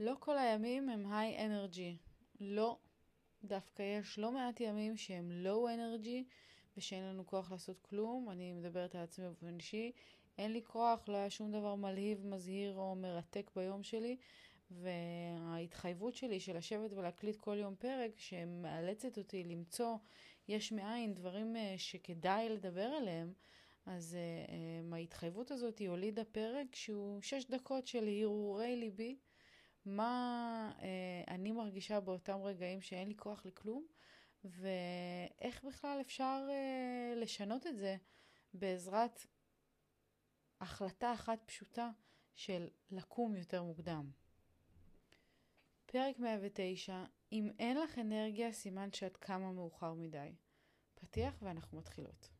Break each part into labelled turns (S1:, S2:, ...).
S1: לא כל הימים הם היי אנרגי. לא. דווקא יש לא מעט ימים שהם לואו אנרגי ושאין לנו כוח לעשות כלום. אני מדברת על עצמי באופן אישי. אין לי כוח, לא היה שום דבר מלהיב, מזהיר או מרתק ביום שלי. וההתחייבות שלי של לשבת ולהקליט כל יום פרק שמאלצת אותי למצוא יש מאין דברים אה, שכדאי לדבר עליהם, אז uh, ההתחייבות הזאת הולידה פרק שהוא שש דקות של הרהורי ליבי, מה uh, אני מרגישה באותם רגעים שאין לי כוח לכלום, ואיך בכלל אפשר uh, לשנות את זה בעזרת החלטה אחת פשוטה של לקום יותר מוקדם. פרק 109, אם אין לך אנרגיה, סימן שאת קמה מאוחר מדי. פתיח ואנחנו מתחילות.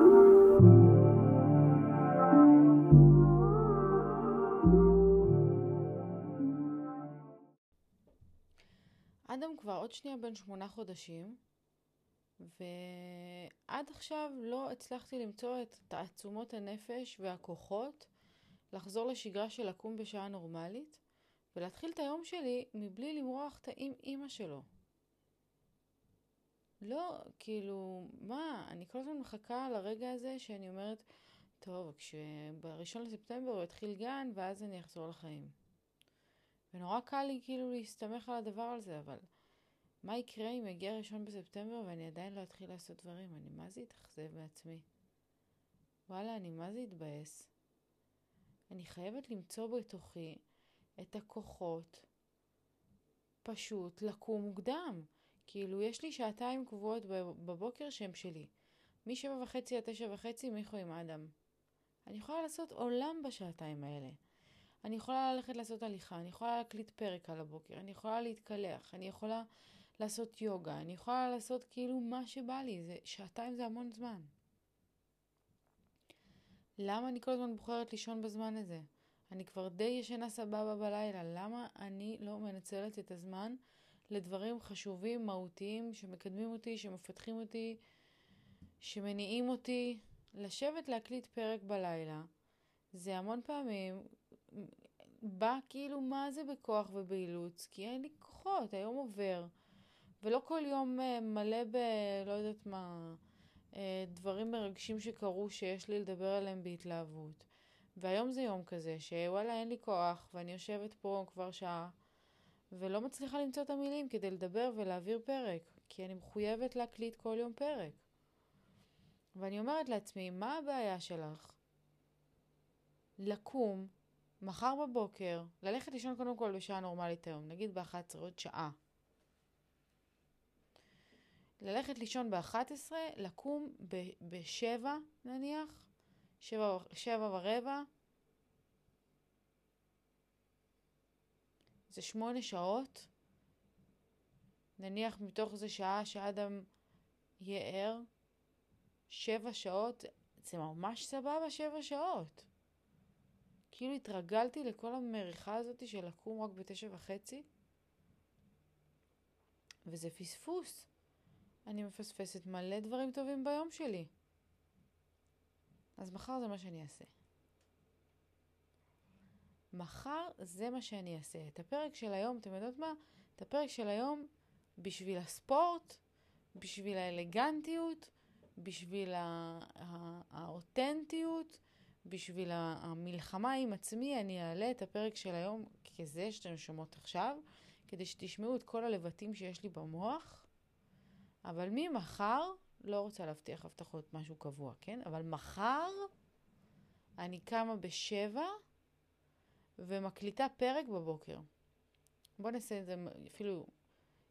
S1: עוד שנייה בן שמונה חודשים, ועד עכשיו לא הצלחתי למצוא את תעצומות הנפש והכוחות לחזור לשגרה של לקום בשעה נורמלית, ולהתחיל את היום שלי מבלי למרוח את האם אימא שלו. לא, כאילו, מה, אני כל הזמן מחכה לרגע הזה שאני אומרת, טוב, כשבראשון לספטמבר הוא יתחיל גן, ואז אני אחזור לחיים. ונורא קל לי כאילו להסתמך על הדבר הזה, אבל מה יקרה אם יגיע ראשון בספטמבר ואני עדיין לא אתחיל לעשות דברים? אני מה זה אתאכזב מעצמי? וואלה, אני מה זה אתבאס? אני חייבת למצוא בתוכי את הכוחות פשוט לקום מוקדם. כאילו, יש לי שעתיים קבועות בבוקר שהם שלי. משבע וחצי עד תשע וחצי, מיכו עם אדם. אני יכולה לעשות עולם בשעתיים האלה. אני יכולה ללכת לעשות הליכה, אני יכולה להקליט פרק על הבוקר, אני יכולה להתקלח, אני יכולה לעשות יוגה, אני יכולה לעשות כאילו מה שבא לי, זה, שעתיים זה המון זמן. למה אני כל הזמן בוחרת לישון בזמן הזה? אני כבר די ישנה סבבה בלילה, למה אני לא מנצלת את הזמן לדברים חשובים, מהותיים, שמקדמים אותי, שמפתחים אותי, שמניעים אותי? לשבת להקליט פרק בלילה, זה המון פעמים בא כאילו מה זה בכוח ובאילוץ, כי אין לי כוחות, היום עובר. ולא כל יום אה, מלא ב... לא יודעת מה, אה, דברים מרגשים שקרו שיש לי לדבר עליהם בהתלהבות. והיום זה יום כזה שוואלה אין לי כוח ואני יושבת פה כבר שעה ולא מצליחה למצוא את המילים כדי לדבר ולהעביר פרק, כי אני מחויבת להקליט כל יום פרק. ואני אומרת לעצמי, מה הבעיה שלך? לקום מחר בבוקר, ללכת לישון קודם כל בשעה נורמלית היום, נגיד ב-11 עוד שעה. ללכת לישון ב-11, לקום ב-7 נניח, שבע, שבע ורבע, זה שמונה שעות, נניח מתוך זה שעה שאדם יהיה ער, שבע שעות, זה ממש סבבה שבע שעות. כאילו התרגלתי לכל המריחה הזאת של לקום רק בתשע וחצי, וזה פספוס. אני מפספסת מלא דברים טובים ביום שלי. אז מחר זה מה שאני אעשה. מחר זה מה שאני אעשה. את הפרק של היום, אתם יודעות מה? את הפרק של היום בשביל הספורט, בשביל האלגנטיות, בשביל האותנטיות, בשביל המלחמה עם עצמי, אני אעלה את הפרק של היום כזה שאתם שומעות עכשיו, כדי שתשמעו את כל הלבטים שיש לי במוח. אבל ממחר לא רוצה להבטיח הבטחות משהו קבוע, כן? אבל מחר אני קמה בשבע ומקליטה פרק בבוקר. בואו נעשה את זה אפילו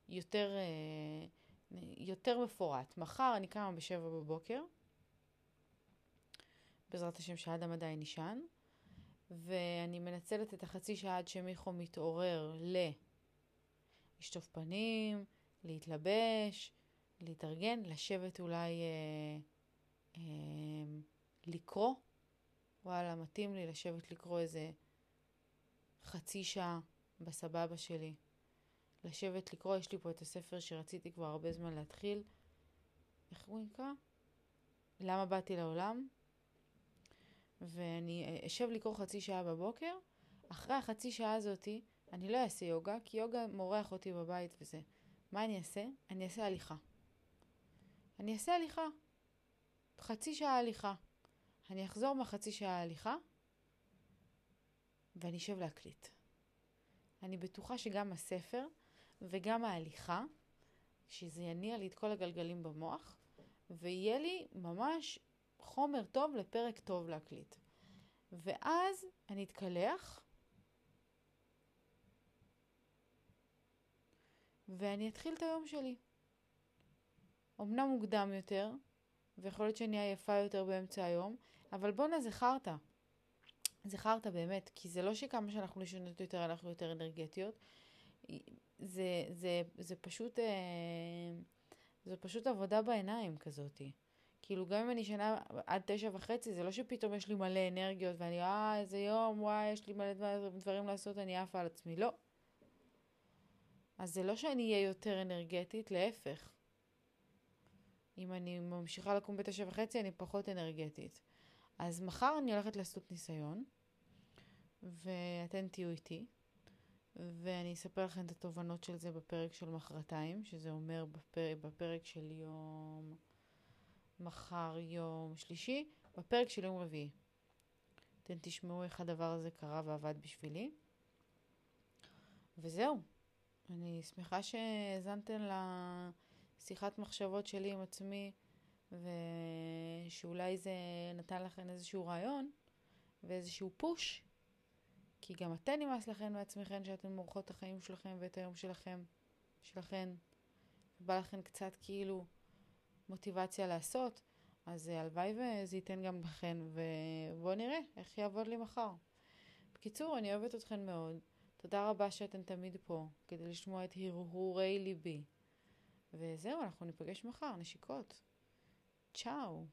S1: יותר, אה, יותר מפורט. מחר אני קמה בשבע בבוקר, בעזרת השם שאדם עדיין נשען, ואני מנצלת את החצי שעה עד שמיכו מתעורר ל... לשטוף פנים, להתלבש, להתארגן, לשבת אולי אה, אה, לקרוא. וואלה, מתאים לי לשבת לקרוא איזה חצי שעה בסבבה שלי. לשבת לקרוא, יש לי פה את הספר שרציתי כבר הרבה זמן להתחיל. איך הוא נקרא? למה באתי לעולם? ואני אשב לקרוא חצי שעה בבוקר. אחרי החצי שעה הזאתי, אני לא אעשה יוגה, כי יוגה מורח אותי בבית וזה. מה אני אעשה? אני אעשה הליכה. אני אעשה הליכה. חצי שעה הליכה. אני אחזור מהחצי שעה הליכה, ואני אשב להקליט. אני בטוחה שגם הספר וגם ההליכה, שזה יניע לי את כל הגלגלים במוח, ויהיה לי ממש חומר טוב לפרק טוב להקליט. ואז אני אתקלח, ואני אתחיל את היום שלי. אמנם מוקדם יותר, ויכול להיות שאני עייפה יותר באמצע היום, אבל בואנה זה חרטא. זה חרטא באמת, כי זה לא שכמה שאנחנו נשנות יותר אנחנו יותר אנרגטיות. זה, זה, זה פשוט, אה, זה פשוט עבודה בעיניים כזאתי. כאילו גם אם אני שנה עד תשע וחצי, זה לא שפתאום יש לי מלא אנרגיות ואני, אה, איזה יום, וואי, יש לי מלא דברים לעשות, אני עפה על עצמי. לא. אז זה לא שאני אהיה יותר אנרגטית, להפך. אם אני ממשיכה לקום בתשע וחצי, אני פחות אנרגטית. אז מחר אני הולכת לעשות ניסיון, ואתן תהיו איתי, ואני אספר לכם את התובנות של זה בפרק של מחרתיים, שזה אומר בפרק, בפרק של יום... מחר יום שלישי, בפרק של יום רביעי. אתם תשמעו איך הדבר הזה קרה ועבד בשבילי. וזהו. אני שמחה שהאזנתם לשיחת מחשבות שלי עם עצמי, ושאולי זה נתן לכם איזשהו רעיון ואיזשהו פוש, כי גם אתן נמאס לכם מעצמכם שאתן מורחות את החיים שלכם ואת היום שלכם, שלכן, ובא לכם קצת כאילו מוטיבציה לעשות, אז הלוואי וזה ייתן גם לכן, ובואו נראה איך יעבוד לי מחר. בקיצור, אני אוהבת אתכן מאוד. תודה רבה שאתן תמיד פה, כדי לשמוע את הרהורי ליבי. וזהו, אנחנו ניפגש מחר, נשיקות. צ'או.